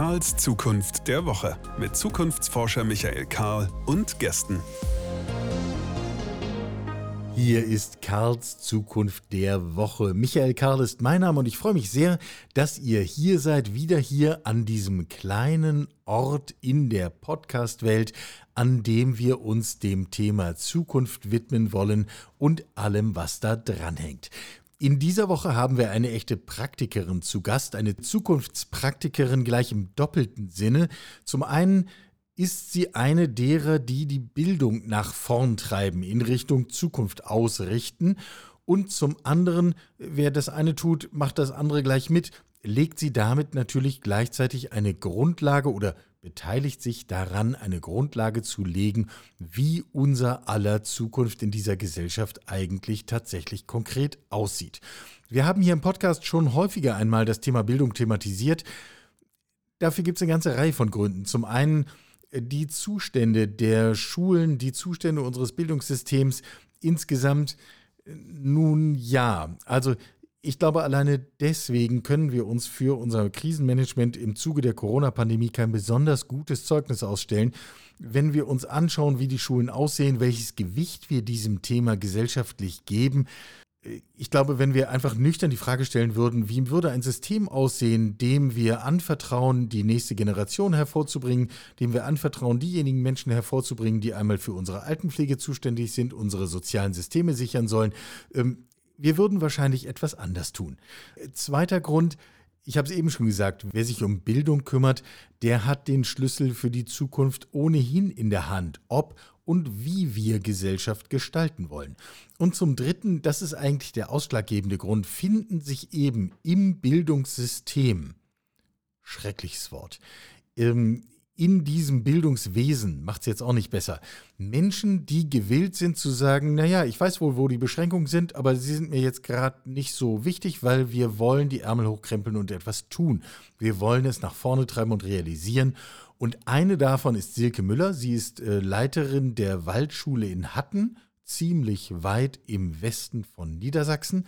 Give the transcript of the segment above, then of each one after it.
Karls Zukunft der Woche mit Zukunftsforscher Michael Karl und Gästen. Hier ist Karls Zukunft der Woche. Michael Karl ist mein Name und ich freue mich sehr, dass ihr hier seid, wieder hier an diesem kleinen Ort in der Podcast-Welt, an dem wir uns dem Thema Zukunft widmen wollen und allem, was da dranhängt. In dieser Woche haben wir eine echte Praktikerin zu Gast, eine Zukunftspraktikerin gleich im doppelten Sinne. Zum einen ist sie eine derer, die die Bildung nach vorn treiben, in Richtung Zukunft ausrichten. Und zum anderen, wer das eine tut, macht das andere gleich mit, legt sie damit natürlich gleichzeitig eine Grundlage oder beteiligt sich daran, eine Grundlage zu legen, wie unser aller Zukunft in dieser Gesellschaft eigentlich tatsächlich konkret aussieht. Wir haben hier im Podcast schon häufiger einmal das Thema Bildung thematisiert. Dafür gibt es eine ganze Reihe von Gründen. Zum einen die Zustände der Schulen, die Zustände unseres Bildungssystems insgesamt nun ja. Also ich glaube, alleine deswegen können wir uns für unser Krisenmanagement im Zuge der Corona-Pandemie kein besonders gutes Zeugnis ausstellen, wenn wir uns anschauen, wie die Schulen aussehen, welches Gewicht wir diesem Thema gesellschaftlich geben, ich glaube, wenn wir einfach nüchtern die Frage stellen würden, wie würde ein System aussehen, dem wir anvertrauen, die nächste Generation hervorzubringen, dem wir anvertrauen, diejenigen Menschen hervorzubringen, die einmal für unsere Altenpflege zuständig sind, unsere sozialen Systeme sichern sollen, ähm, wir würden wahrscheinlich etwas anders tun. Zweiter Grund, ich habe es eben schon gesagt, wer sich um Bildung kümmert, der hat den Schlüssel für die Zukunft ohnehin in der Hand, ob und wie wir Gesellschaft gestalten wollen. Und zum Dritten, das ist eigentlich der ausschlaggebende Grund, finden sich eben im Bildungssystem, schreckliches Wort, ähm, in diesem Bildungswesen, macht es jetzt auch nicht besser, Menschen, die gewillt sind zu sagen, naja, ich weiß wohl, wo die Beschränkungen sind, aber sie sind mir jetzt gerade nicht so wichtig, weil wir wollen die Ärmel hochkrempeln und etwas tun. Wir wollen es nach vorne treiben und realisieren. Und eine davon ist Silke Müller. Sie ist äh, Leiterin der Waldschule in Hatten, ziemlich weit im Westen von Niedersachsen.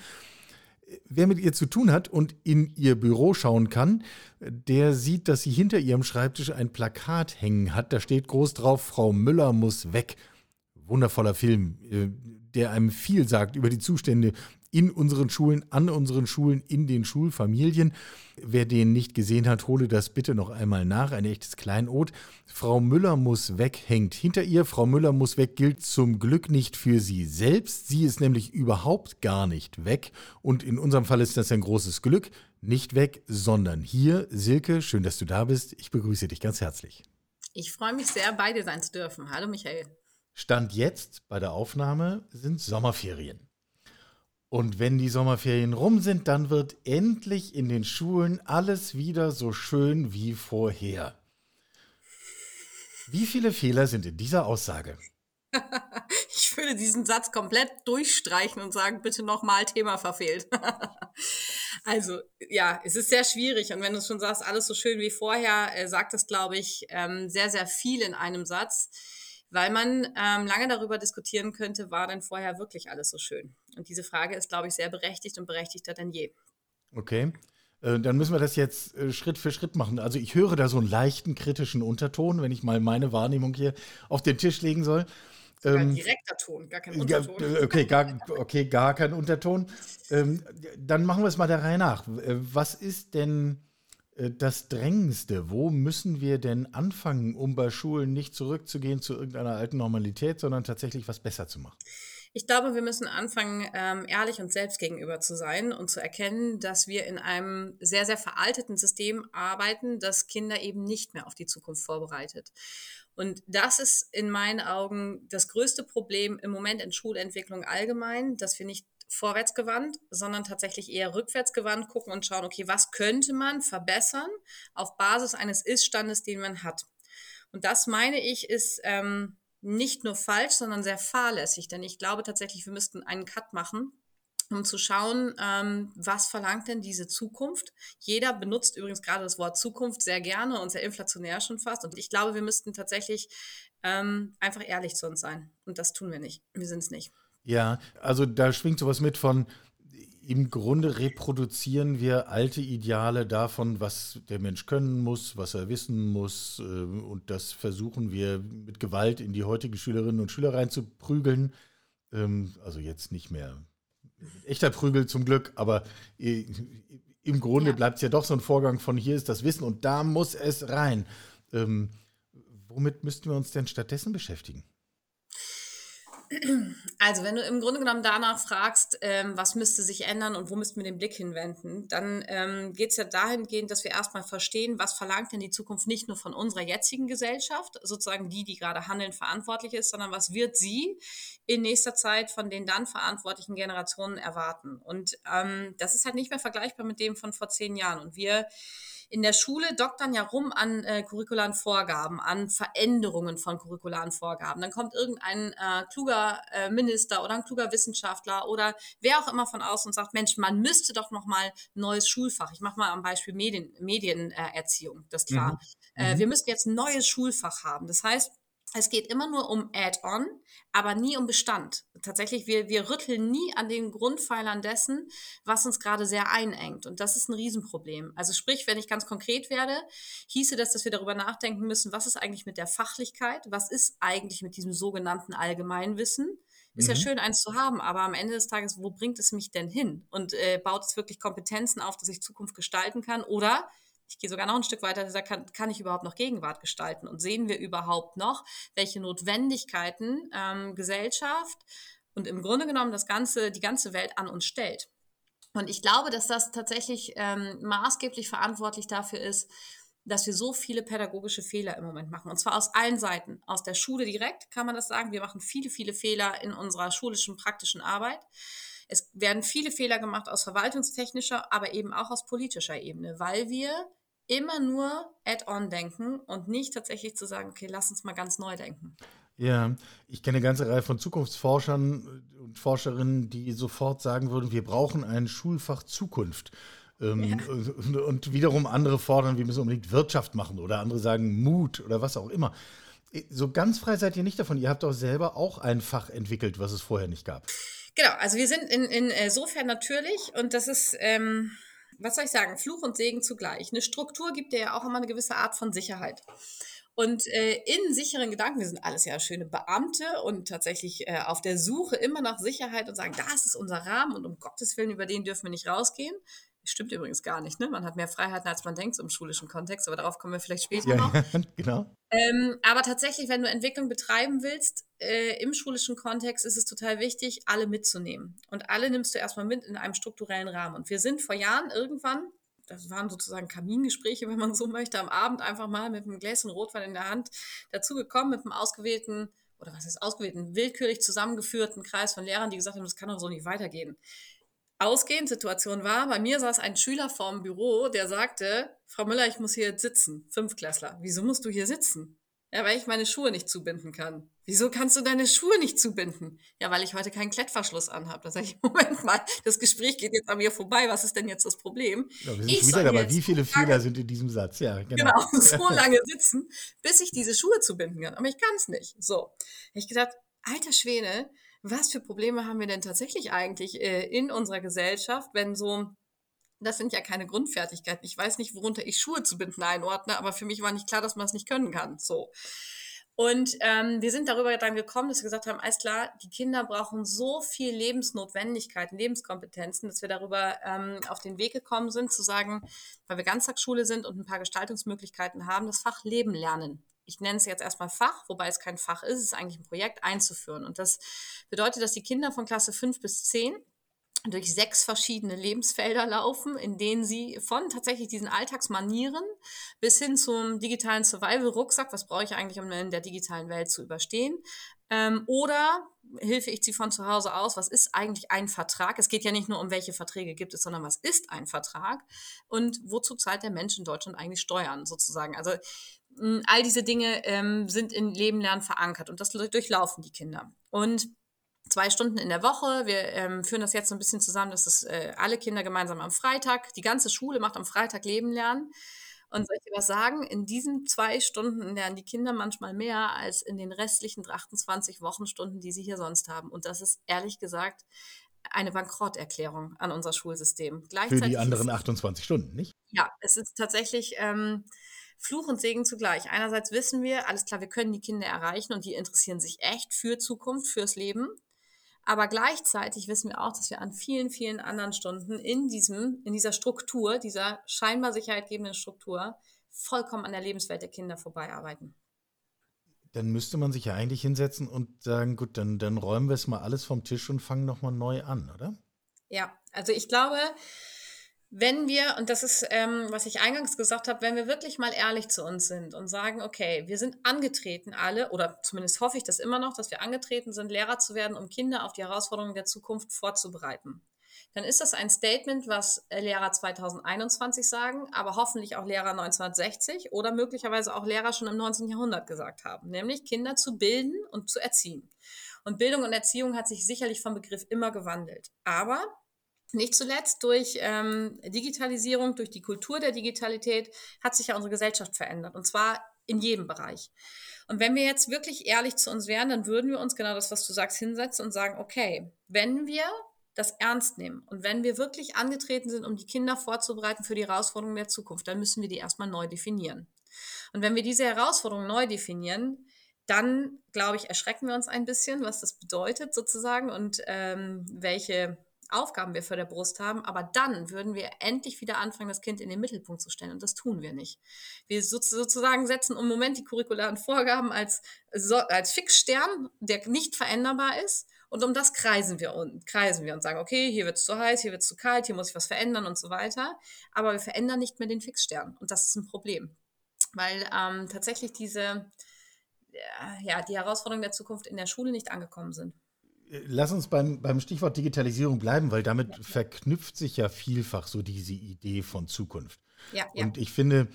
Wer mit ihr zu tun hat und in ihr Büro schauen kann, der sieht, dass sie hinter ihrem Schreibtisch ein Plakat hängen hat. Da steht groß drauf, Frau Müller muss weg. Wundervoller Film, äh, der einem viel sagt über die Zustände in unseren Schulen, an unseren Schulen, in den Schulfamilien. Wer den nicht gesehen hat, hole das bitte noch einmal nach. Ein echtes Kleinod. Frau Müller muss weg, hängt hinter ihr. Frau Müller muss weg gilt zum Glück nicht für sie selbst. Sie ist nämlich überhaupt gar nicht weg. Und in unserem Fall ist das ein großes Glück. Nicht weg, sondern hier. Silke, schön, dass du da bist. Ich begrüße dich ganz herzlich. Ich freue mich sehr, bei dir sein zu dürfen. Hallo Michael. Stand jetzt bei der Aufnahme sind Sommerferien. Und wenn die Sommerferien rum sind, dann wird endlich in den Schulen alles wieder so schön wie vorher. Wie viele Fehler sind in dieser Aussage? ich würde diesen Satz komplett durchstreichen und sagen, bitte nochmal Thema verfehlt. also ja, es ist sehr schwierig. Und wenn du schon sagst, alles so schön wie vorher, äh, sagt das, glaube ich, ähm, sehr, sehr viel in einem Satz weil man ähm, lange darüber diskutieren könnte, war denn vorher wirklich alles so schön? Und diese Frage ist, glaube ich, sehr berechtigt und berechtigter denn je. Okay. Äh, dann müssen wir das jetzt äh, Schritt für Schritt machen. Also ich höre da so einen leichten kritischen Unterton, wenn ich mal meine Wahrnehmung hier auf den Tisch legen soll. Ähm, direkter Ton, gar kein Unterton. Äh, okay, gar, okay, gar kein Unterton. Ähm, dann machen wir es mal der Reihe nach. Was ist denn äh, das Drängendste? Wo müssen wir denn anfangen, um bei Schulen nicht zurückzugehen zu irgendeiner alten Normalität, sondern tatsächlich was besser zu machen? Ich glaube, wir müssen anfangen, ähm, ehrlich uns selbst gegenüber zu sein und zu erkennen, dass wir in einem sehr, sehr veralteten System arbeiten, das Kinder eben nicht mehr auf die Zukunft vorbereitet. Und das ist in meinen Augen das größte Problem im Moment in Schulentwicklung allgemein, dass wir nicht vorwärtsgewandt, sondern tatsächlich eher rückwärtsgewandt gucken und schauen, okay, was könnte man verbessern auf Basis eines Iststandes, den man hat. Und das meine ich, ist ähm, nicht nur falsch, sondern sehr fahrlässig, denn ich glaube tatsächlich, wir müssten einen Cut machen, um zu schauen, ähm, was verlangt denn diese Zukunft. Jeder benutzt übrigens gerade das Wort Zukunft sehr gerne und sehr inflationär schon fast. Und ich glaube, wir müssten tatsächlich ähm, einfach ehrlich zu uns sein. Und das tun wir nicht. Wir sind es nicht. Ja, also da schwingt sowas mit von, im Grunde reproduzieren wir alte Ideale davon, was der Mensch können muss, was er wissen muss. Äh, und das versuchen wir mit Gewalt in die heutigen Schülerinnen und Schüler reinzuprügeln. Ähm, also jetzt nicht mehr echter Prügel zum Glück, aber äh, im Grunde ja. bleibt es ja doch so ein Vorgang von hier ist das Wissen und da muss es rein. Ähm, womit müssten wir uns denn stattdessen beschäftigen? Also, wenn du im Grunde genommen danach fragst, ähm, was müsste sich ändern und wo müssten wir den Blick hinwenden, dann ähm, geht es ja dahingehend, dass wir erstmal verstehen, was verlangt denn die Zukunft nicht nur von unserer jetzigen Gesellschaft, sozusagen die, die gerade handeln, verantwortlich ist, sondern was wird sie in nächster Zeit von den dann verantwortlichen Generationen erwarten. Und ähm, das ist halt nicht mehr vergleichbar mit dem von vor zehn Jahren. Und wir in der Schule doktern ja rum an äh, curricularen Vorgaben, an Veränderungen von curricularen Vorgaben. Dann kommt irgendein äh, kluger äh, Minister oder ein kluger Wissenschaftler oder wer auch immer von außen und sagt, Mensch, man müsste doch noch mal neues Schulfach. Ich mache mal am Beispiel Medien, Medienerziehung, das ist klar. Mhm. Äh, mhm. wir müssten jetzt ein neues Schulfach haben. Das heißt, es geht immer nur um Add-on, aber nie um Bestand. Tatsächlich, wir, wir rütteln nie an den Grundpfeilern dessen, was uns gerade sehr einengt. Und das ist ein Riesenproblem. Also sprich, wenn ich ganz konkret werde, hieße das, dass wir darüber nachdenken müssen, was ist eigentlich mit der Fachlichkeit? Was ist eigentlich mit diesem sogenannten Allgemeinwissen? Ist mhm. ja schön, eins zu haben, aber am Ende des Tages, wo bringt es mich denn hin? Und äh, baut es wirklich Kompetenzen auf, dass ich Zukunft gestalten kann? Oder ich gehe sogar noch ein Stück weiter, kann, kann ich überhaupt noch Gegenwart gestalten und sehen wir überhaupt noch, welche Notwendigkeiten ähm, Gesellschaft und im Grunde genommen das ganze, die ganze Welt an uns stellt. Und ich glaube, dass das tatsächlich ähm, maßgeblich verantwortlich dafür ist, dass wir so viele pädagogische Fehler im Moment machen. Und zwar aus allen Seiten. Aus der Schule direkt kann man das sagen. Wir machen viele, viele Fehler in unserer schulischen, praktischen Arbeit. Es werden viele Fehler gemacht aus verwaltungstechnischer, aber eben auch aus politischer Ebene, weil wir immer nur Add-on denken und nicht tatsächlich zu sagen, okay, lass uns mal ganz neu denken. Ja, ich kenne eine ganze Reihe von Zukunftsforschern und Forscherinnen, die sofort sagen würden, wir brauchen ein Schulfach Zukunft. Ähm, ja. Und wiederum andere fordern, wir müssen unbedingt Wirtschaft machen oder andere sagen Mut oder was auch immer. So ganz frei seid ihr nicht davon. Ihr habt doch selber auch ein Fach entwickelt, was es vorher nicht gab. Genau, also wir sind in, insofern natürlich und das ist, ähm, was soll ich sagen, Fluch und Segen zugleich. Eine Struktur gibt dir ja auch immer eine gewisse Art von Sicherheit. Und äh, in sicheren Gedanken, wir sind alles ja schöne Beamte und tatsächlich äh, auf der Suche immer nach Sicherheit und sagen, das ist unser Rahmen und um Gottes Willen, über den dürfen wir nicht rausgehen. Stimmt übrigens gar nicht, ne? Man hat mehr Freiheiten, als man denkt, so im schulischen Kontext, aber darauf kommen wir vielleicht später ja, noch. Ja, genau. Ähm, aber tatsächlich, wenn du Entwicklung betreiben willst, äh, im schulischen Kontext ist es total wichtig, alle mitzunehmen. Und alle nimmst du erstmal mit in einem strukturellen Rahmen. Und wir sind vor Jahren irgendwann, das waren sozusagen Kamingespräche, wenn man so möchte, am Abend einfach mal mit einem Gläschen Rotwein in der Hand dazugekommen, mit einem ausgewählten oder was ist ausgewählten, willkürlich zusammengeführten Kreis von Lehrern, die gesagt haben, das kann doch so nicht weitergehen. Ausgehensituation war, bei mir saß ein Schüler vorm Büro, der sagte, Frau Müller, ich muss hier jetzt sitzen. Fünfklässler. Wieso musst du hier sitzen? Ja, weil ich meine Schuhe nicht zubinden kann. Wieso kannst du deine Schuhe nicht zubinden? Ja, weil ich heute keinen Klettverschluss anhabe. Da sage ich, Moment mal, das Gespräch geht jetzt an mir vorbei. Was ist denn jetzt das Problem? Ja, wir sind ich wieder dabei. Wie viele Fehler sind in diesem Satz? Ja, genau. genau so lange sitzen, bis ich diese Schuhe zubinden kann. Aber ich kann es nicht. So. Ich gedacht, alter Schwede, was für Probleme haben wir denn tatsächlich eigentlich äh, in unserer Gesellschaft, wenn so, das sind ja keine Grundfertigkeiten. Ich weiß nicht, worunter ich Schuhe zu binden einordne, aber für mich war nicht klar, dass man es nicht können kann. So. Und ähm, wir sind darüber dann gekommen, dass wir gesagt haben, alles klar, die Kinder brauchen so viel Lebensnotwendigkeiten, Lebenskompetenzen, dass wir darüber ähm, auf den Weg gekommen sind, zu sagen, weil wir Ganztagsschule sind und ein paar Gestaltungsmöglichkeiten haben, das Fach Leben lernen ich nenne es jetzt erstmal Fach, wobei es kein Fach ist, es ist eigentlich ein Projekt einzuführen. Und das bedeutet, dass die Kinder von Klasse 5 bis 10 durch sechs verschiedene Lebensfelder laufen, in denen sie von tatsächlich diesen Alltagsmanieren bis hin zum digitalen Survival-Rucksack, was brauche ich eigentlich, um in der digitalen Welt zu überstehen, ähm, oder hilfe ich sie von zu Hause aus, was ist eigentlich ein Vertrag? Es geht ja nicht nur um welche Verträge gibt es, sondern was ist ein Vertrag und wozu zahlt der Mensch in Deutschland eigentlich Steuern sozusagen? Also all diese Dinge ähm, sind in Leben lernen verankert und das durchlaufen die Kinder. Und zwei Stunden in der Woche. Wir ähm, führen das jetzt so ein bisschen zusammen, dass es äh, alle Kinder gemeinsam am Freitag, die ganze Schule macht am Freitag Leben lernen. Und soll ich dir was sagen? In diesen zwei Stunden lernen die Kinder manchmal mehr als in den restlichen 28 Wochenstunden, die sie hier sonst haben. Und das ist ehrlich gesagt eine Bankrotterklärung an unser Schulsystem. Für die anderen 28 Stunden, nicht? Ja, es ist tatsächlich ähm, Fluch und Segen zugleich. Einerseits wissen wir, alles klar, wir können die Kinder erreichen und die interessieren sich echt für Zukunft, fürs Leben. Aber gleichzeitig wissen wir auch, dass wir an vielen, vielen anderen Stunden in diesem, in dieser Struktur, dieser scheinbar sicherheitgebenden Struktur, vollkommen an der Lebenswelt der Kinder vorbeiarbeiten. Dann müsste man sich ja eigentlich hinsetzen und sagen, gut, dann, dann räumen wir es mal alles vom Tisch und fangen nochmal neu an, oder? Ja, also ich glaube, wenn wir, und das ist, ähm, was ich eingangs gesagt habe, wenn wir wirklich mal ehrlich zu uns sind und sagen, okay, wir sind angetreten alle, oder zumindest hoffe ich das immer noch, dass wir angetreten sind, Lehrer zu werden, um Kinder auf die Herausforderungen der Zukunft vorzubereiten, dann ist das ein Statement, was Lehrer 2021 sagen, aber hoffentlich auch Lehrer 1960 oder möglicherweise auch Lehrer schon im 19. Jahrhundert gesagt haben, nämlich Kinder zu bilden und zu erziehen. Und Bildung und Erziehung hat sich sicherlich vom Begriff immer gewandelt. Aber nicht zuletzt durch ähm, Digitalisierung, durch die Kultur der Digitalität hat sich ja unsere Gesellschaft verändert. Und zwar in jedem Bereich. Und wenn wir jetzt wirklich ehrlich zu uns wären, dann würden wir uns genau das, was du sagst, hinsetzen und sagen, okay, wenn wir das ernst nehmen und wenn wir wirklich angetreten sind, um die Kinder vorzubereiten für die Herausforderungen der Zukunft, dann müssen wir die erstmal neu definieren. Und wenn wir diese Herausforderungen neu definieren, dann, glaube ich, erschrecken wir uns ein bisschen, was das bedeutet sozusagen und ähm, welche Aufgaben wir vor der Brust haben, aber dann würden wir endlich wieder anfangen, das Kind in den Mittelpunkt zu stellen und das tun wir nicht. Wir sozusagen setzen im Moment die curricularen Vorgaben als, als Fixstern, der nicht veränderbar ist und um das kreisen wir und kreisen wir und sagen, okay, hier wird es zu heiß, hier wird es zu kalt, hier muss ich was verändern und so weiter. Aber wir verändern nicht mehr den Fixstern und das ist ein Problem, weil ähm, tatsächlich diese ja, die Herausforderungen der Zukunft in der Schule nicht angekommen sind. Lass uns beim, beim Stichwort Digitalisierung bleiben, weil damit ja. verknüpft sich ja vielfach so diese Idee von Zukunft. Ja, ja. Und ich finde,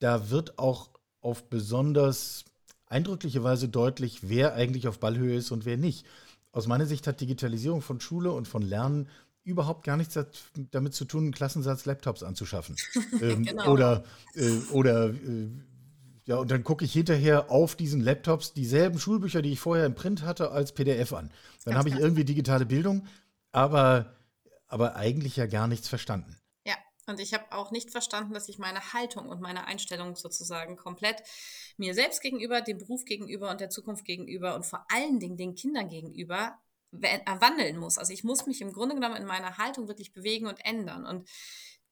da wird auch auf besonders eindrückliche Weise deutlich, wer eigentlich auf Ballhöhe ist und wer nicht. Aus meiner Sicht hat Digitalisierung von Schule und von Lernen überhaupt gar nichts damit zu tun, einen Klassensatz Laptops anzuschaffen. ähm, genau. Oder, äh, oder äh, ja, und dann gucke ich hinterher auf diesen Laptops dieselben Schulbücher, die ich vorher im Print hatte, als PDF an. Dann habe ich irgendwie digitale Bildung, aber, aber eigentlich ja gar nichts verstanden. Ja, und ich habe auch nicht verstanden, dass ich meine Haltung und meine Einstellung sozusagen komplett mir selbst gegenüber, dem Beruf gegenüber und der Zukunft gegenüber und vor allen Dingen den Kindern gegenüber wandeln muss. Also ich muss mich im Grunde genommen in meiner Haltung wirklich bewegen und ändern. Und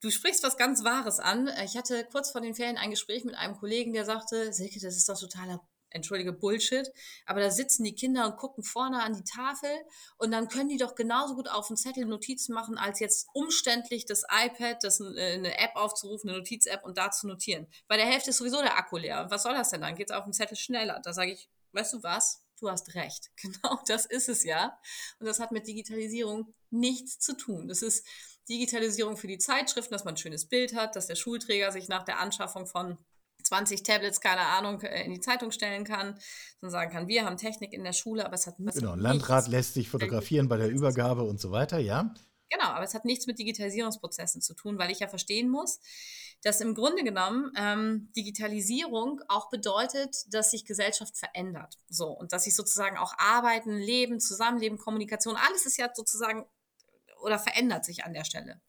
Du sprichst was ganz Wahres an. Ich hatte kurz vor den Ferien ein Gespräch mit einem Kollegen, der sagte, Silke, das ist doch totaler entschuldige Bullshit, aber da sitzen die Kinder und gucken vorne an die Tafel und dann können die doch genauso gut auf dem Zettel Notizen machen, als jetzt umständlich das iPad, das äh, eine App aufzurufen, eine Notiz-App und da zu notieren. Bei der Hälfte ist sowieso der Akku leer. was soll das denn dann? Geht es auf dem Zettel schneller? Da sage ich, weißt du was? Du hast recht. Genau das ist es ja. Und das hat mit Digitalisierung nichts zu tun. Das ist Digitalisierung für die Zeitschriften, dass man ein schönes Bild hat, dass der Schulträger sich nach der Anschaffung von 20 Tablets, keine Ahnung, äh, in die Zeitung stellen kann und sagen kann, wir haben Technik in der Schule, aber es hat nichts Genau, Landrat lässt sich fotografieren bei der Übergabe und so weiter, ja. Genau, aber es hat nichts mit Digitalisierungsprozessen zu tun, weil ich ja verstehen muss, dass im Grunde genommen ähm, Digitalisierung auch bedeutet, dass sich Gesellschaft verändert. So, und dass sich sozusagen auch Arbeiten, Leben, Zusammenleben, Kommunikation, alles ist ja sozusagen oder verändert sich an der Stelle.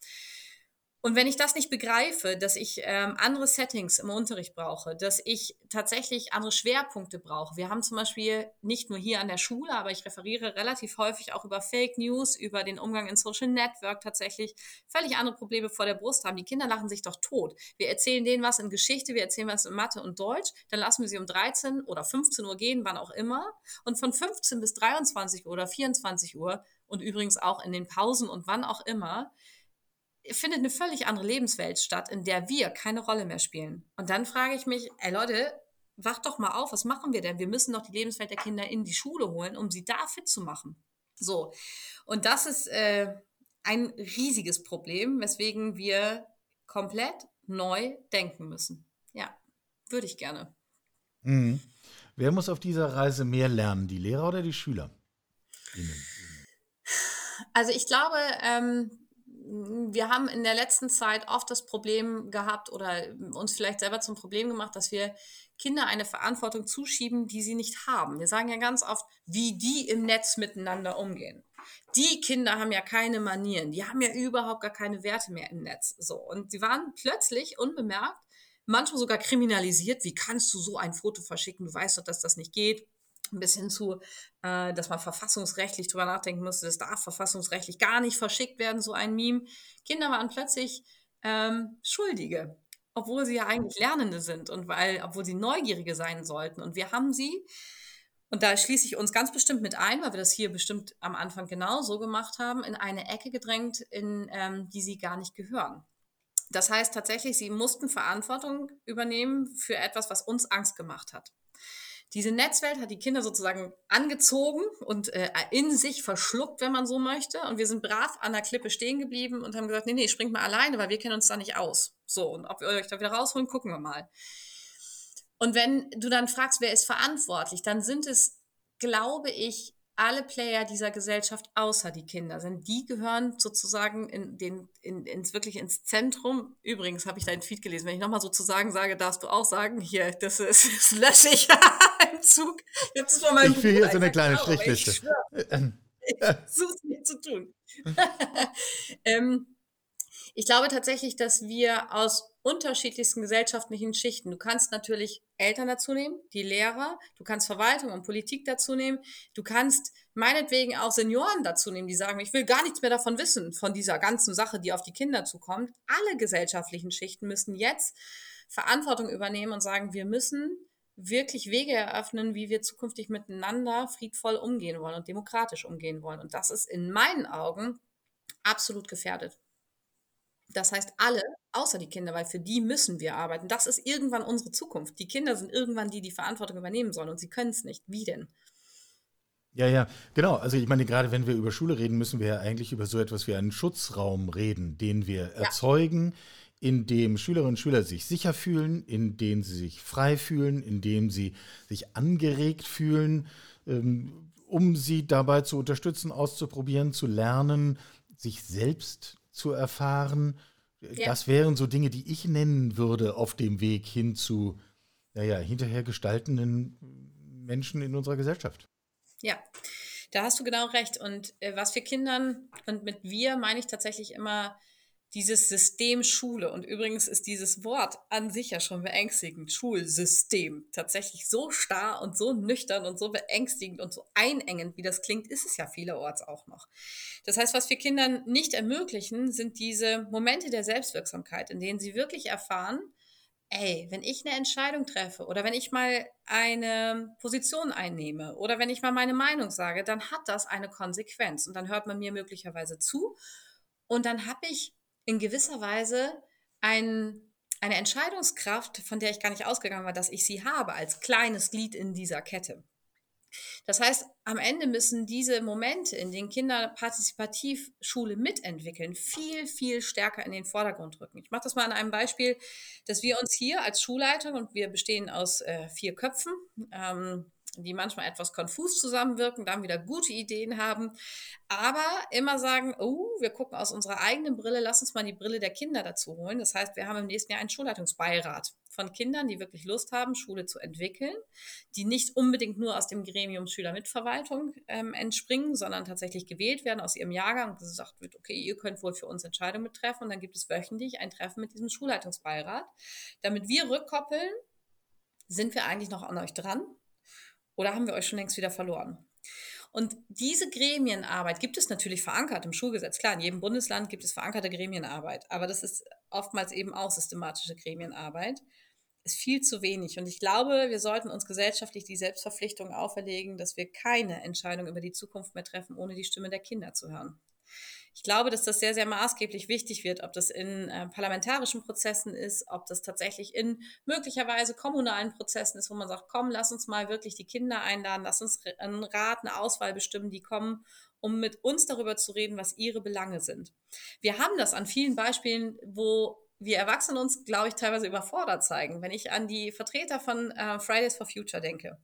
Und wenn ich das nicht begreife, dass ich ähm, andere Settings im Unterricht brauche, dass ich tatsächlich andere Schwerpunkte brauche. Wir haben zum Beispiel nicht nur hier an der Schule, aber ich referiere relativ häufig auch über Fake News, über den Umgang in Social Network tatsächlich völlig andere Probleme vor der Brust haben. Die Kinder lachen sich doch tot. Wir erzählen denen was in Geschichte, wir erzählen was in Mathe und Deutsch, dann lassen wir sie um 13 oder 15 Uhr gehen, wann auch immer. Und von 15 bis 23 Uhr oder 24 Uhr und übrigens auch in den Pausen und wann auch immer, findet eine völlig andere Lebenswelt statt, in der wir keine Rolle mehr spielen. Und dann frage ich mich, ey Leute, wacht doch mal auf, was machen wir denn? Wir müssen doch die Lebenswelt der Kinder in die Schule holen, um sie da fit zu machen. So, und das ist äh, ein riesiges Problem, weswegen wir komplett neu denken müssen. Ja, würde ich gerne. Mhm. Wer muss auf dieser Reise mehr lernen, die Lehrer oder die Schüler? Also ich glaube, ähm, wir haben in der letzten Zeit oft das Problem gehabt oder uns vielleicht selber zum Problem gemacht, dass wir Kinder eine Verantwortung zuschieben, die sie nicht haben. Wir sagen ja ganz oft, wie die im Netz miteinander umgehen. Die Kinder haben ja keine Manieren, die haben ja überhaupt gar keine Werte mehr im Netz. So. Und sie waren plötzlich unbemerkt, manchmal sogar kriminalisiert. Wie kannst du so ein Foto verschicken? Du weißt doch, dass das nicht geht bis hin zu, äh, dass man verfassungsrechtlich drüber nachdenken musste, das darf verfassungsrechtlich gar nicht verschickt werden, so ein Meme. Kinder waren plötzlich ähm, Schuldige, obwohl sie ja eigentlich Lernende sind und weil, obwohl sie Neugierige sein sollten. Und wir haben sie, und da schließe ich uns ganz bestimmt mit ein, weil wir das hier bestimmt am Anfang genau so gemacht haben, in eine Ecke gedrängt, in ähm, die sie gar nicht gehören. Das heißt tatsächlich, sie mussten Verantwortung übernehmen für etwas, was uns Angst gemacht hat. Diese Netzwelt hat die Kinder sozusagen angezogen und äh, in sich verschluckt, wenn man so möchte. Und wir sind brav an der Klippe stehen geblieben und haben gesagt, nee, nee, springt mal alleine, weil wir kennen uns da nicht aus. So, und ob wir euch da wieder rausholen, gucken wir mal. Und wenn du dann fragst, wer ist verantwortlich, dann sind es, glaube ich, alle Player dieser Gesellschaft außer die Kinder sind. Die gehören sozusagen in den, in, ins wirklich ins Zentrum. Übrigens habe ich deinen Feed gelesen. Wenn ich nochmal sozusagen sage, darfst du auch sagen, hier, das ist, das lösche ich im Zug. Jetzt ist von meinem Ich will hier so eine kleine Strichliste. Ich, ich versuche es nicht zu tun. ähm, ich glaube tatsächlich, dass wir aus unterschiedlichsten gesellschaftlichen Schichten, du kannst natürlich Eltern dazu nehmen, die Lehrer, du kannst Verwaltung und Politik dazu nehmen, du kannst meinetwegen auch Senioren dazu nehmen, die sagen, ich will gar nichts mehr davon wissen, von dieser ganzen Sache, die auf die Kinder zukommt. Alle gesellschaftlichen Schichten müssen jetzt Verantwortung übernehmen und sagen, wir müssen wirklich Wege eröffnen, wie wir zukünftig miteinander friedvoll umgehen wollen und demokratisch umgehen wollen. Und das ist in meinen Augen absolut gefährdet. Das heißt, alle, außer die Kinder, weil für die müssen wir arbeiten. Das ist irgendwann unsere Zukunft. Die Kinder sind irgendwann die, die Verantwortung übernehmen sollen und sie können es nicht. Wie denn? Ja, ja, genau. Also ich meine, gerade wenn wir über Schule reden, müssen wir ja eigentlich über so etwas wie einen Schutzraum reden, den wir ja. erzeugen, in dem Schülerinnen und Schüler sich sicher fühlen, in dem sie sich frei fühlen, in dem sie sich angeregt fühlen, ähm, um sie dabei zu unterstützen, auszuprobieren, zu lernen, sich selbst zu erfahren. Ja. Das wären so Dinge, die ich nennen würde auf dem Weg hin zu, naja, hinterher gestaltenden Menschen in unserer Gesellschaft. Ja, da hast du genau recht. Und äh, was wir Kindern, und mit wir meine ich tatsächlich immer dieses System Schule. Und übrigens ist dieses Wort an sich ja schon beängstigend. Schulsystem. Tatsächlich so starr und so nüchtern und so beängstigend und so einengend, wie das klingt, ist es ja vielerorts auch noch. Das heißt, was wir Kindern nicht ermöglichen, sind diese Momente der Selbstwirksamkeit, in denen sie wirklich erfahren, ey, wenn ich eine Entscheidung treffe oder wenn ich mal eine Position einnehme oder wenn ich mal meine Meinung sage, dann hat das eine Konsequenz und dann hört man mir möglicherweise zu und dann habe ich in gewisser Weise ein, eine Entscheidungskraft, von der ich gar nicht ausgegangen war, dass ich sie habe als kleines Glied in dieser Kette. Das heißt, am Ende müssen diese Momente, in denen Kinder partizipativ Schule mitentwickeln, viel, viel stärker in den Vordergrund rücken. Ich mache das mal an einem Beispiel, dass wir uns hier als Schulleitung, und wir bestehen aus äh, vier Köpfen, ähm, die manchmal etwas konfus zusammenwirken, dann wieder gute Ideen haben, aber immer sagen, oh, wir gucken aus unserer eigenen Brille, lass uns mal die Brille der Kinder dazu holen. Das heißt, wir haben im nächsten Jahr einen Schulleitungsbeirat von Kindern, die wirklich Lust haben, Schule zu entwickeln, die nicht unbedingt nur aus dem Gremium Schülermitverwaltung ähm, entspringen, sondern tatsächlich gewählt werden aus ihrem Jahrgang und gesagt wird, okay, ihr könnt wohl für uns Entscheidungen mittreffen und dann gibt es wöchentlich ein Treffen mit diesem Schulleitungsbeirat, damit wir rückkoppeln, sind wir eigentlich noch an euch dran? Oder haben wir euch schon längst wieder verloren? Und diese Gremienarbeit gibt es natürlich verankert im Schulgesetz. Klar, in jedem Bundesland gibt es verankerte Gremienarbeit, aber das ist oftmals eben auch systematische Gremienarbeit. Ist viel zu wenig. Und ich glaube, wir sollten uns gesellschaftlich die Selbstverpflichtung auferlegen, dass wir keine Entscheidung über die Zukunft mehr treffen, ohne die Stimme der Kinder zu hören ich glaube, dass das sehr, sehr maßgeblich wichtig wird, ob das in äh, parlamentarischen Prozessen ist, ob das tatsächlich in möglicherweise kommunalen Prozessen ist, wo man sagt, komm, lass uns mal wirklich die Kinder einladen, lass uns einen Rat, eine Auswahl bestimmen, die kommen, um mit uns darüber zu reden, was ihre Belange sind. Wir haben das an vielen Beispielen, wo wir Erwachsene uns, glaube ich, teilweise überfordert zeigen. Wenn ich an die Vertreter von äh, Fridays for Future denke,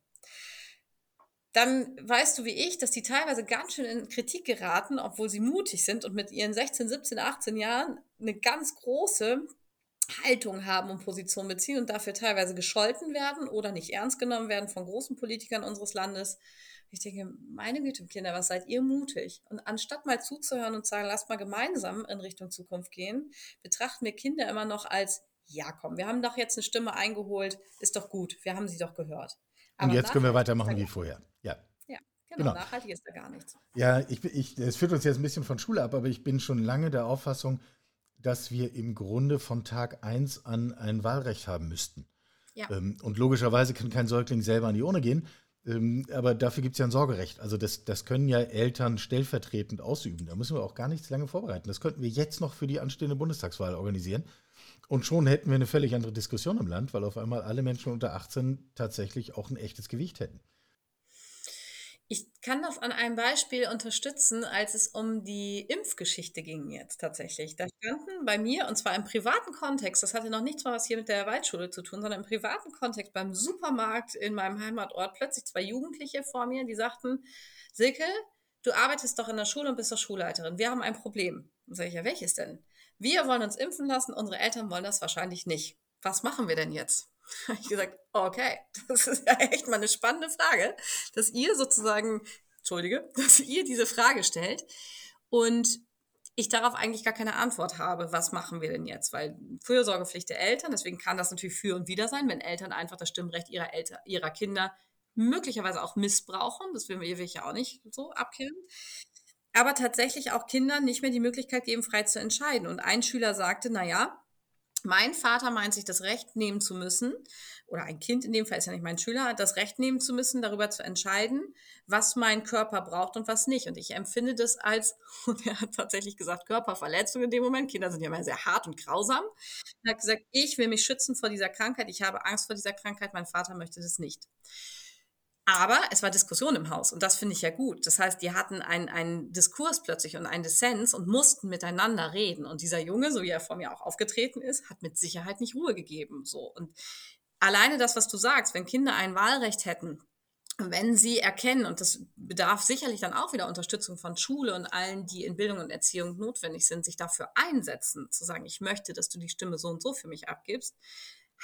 dann weißt du wie ich, dass die teilweise ganz schön in Kritik geraten, obwohl sie mutig sind und mit ihren 16, 17, 18 Jahren eine ganz große Haltung haben und Position beziehen und dafür teilweise gescholten werden oder nicht ernst genommen werden von großen Politikern unseres Landes, Ich denke, meine Güte, Kinder, was seid ihr mutig? Und anstatt mal zuzuhören und zu sagen, lasst mal gemeinsam in Richtung Zukunft gehen, betrachten wir Kinder immer noch als, ja komm, wir haben doch jetzt eine Stimme eingeholt, ist doch gut, wir haben sie doch gehört. Aber und jetzt können wir weitermachen wie vorher. Ja. Ja, genau, genau. nachhaltig ist da gar nichts. Ja, ich, ich, es führt uns jetzt ein bisschen von Schule ab, aber ich bin schon lange der Auffassung, dass wir im Grunde von Tag 1 an ein Wahlrecht haben müssten. Ja. Ähm, und logischerweise kann kein Säugling selber an die Urne gehen. Ähm, aber dafür gibt es ja ein Sorgerecht. Also das, das können ja Eltern stellvertretend ausüben. Da müssen wir auch gar nichts lange vorbereiten. Das könnten wir jetzt noch für die anstehende Bundestagswahl organisieren. Und schon hätten wir eine völlig andere Diskussion im Land, weil auf einmal alle Menschen unter 18 tatsächlich auch ein echtes Gewicht hätten. Ich kann das an einem Beispiel unterstützen, als es um die Impfgeschichte ging jetzt tatsächlich. Da standen bei mir, und zwar im privaten Kontext, das hatte noch nichts mal was hier mit der Waldschule zu tun, sondern im privaten Kontext beim Supermarkt in meinem Heimatort plötzlich zwei Jugendliche vor mir, die sagten, Silke, du arbeitest doch in der Schule und bist doch Schulleiterin. Wir haben ein Problem. Und sage ich, ja, welches denn? Wir wollen uns impfen lassen, unsere Eltern wollen das wahrscheinlich nicht. Was machen wir denn jetzt? habe ich gesagt, okay, das ist ja echt mal eine spannende Frage, dass ihr sozusagen, Entschuldige, dass ihr diese Frage stellt und ich darauf eigentlich gar keine Antwort habe, was machen wir denn jetzt? Weil Fürsorgepflicht der Eltern, deswegen kann das natürlich für und wieder sein, wenn Eltern einfach das Stimmrecht ihrer, Eltern, ihrer Kinder möglicherweise auch missbrauchen. Das will wir ja auch nicht so abkehren. Aber tatsächlich auch Kindern nicht mehr die Möglichkeit geben, frei zu entscheiden. Und ein Schüler sagte, na ja, mein Vater meint sich das Recht nehmen zu müssen, oder ein Kind in dem Fall ist ja nicht mein Schüler, das Recht nehmen zu müssen, darüber zu entscheiden, was mein Körper braucht und was nicht. Und ich empfinde das als, und er hat tatsächlich gesagt, Körperverletzung in dem Moment. Kinder sind ja immer sehr hart und grausam. Er hat gesagt, ich will mich schützen vor dieser Krankheit, ich habe Angst vor dieser Krankheit, mein Vater möchte das nicht. Aber es war Diskussion im Haus und das finde ich ja gut. Das heißt, die hatten einen Diskurs plötzlich und einen Dissens und mussten miteinander reden. Und dieser Junge, so wie er vor mir auch aufgetreten ist, hat mit Sicherheit nicht Ruhe gegeben. So. Und alleine das, was du sagst, wenn Kinder ein Wahlrecht hätten, wenn sie erkennen, und das bedarf sicherlich dann auch wieder Unterstützung von Schule und allen, die in Bildung und Erziehung notwendig sind, sich dafür einsetzen, zu sagen, ich möchte, dass du die Stimme so und so für mich abgibst,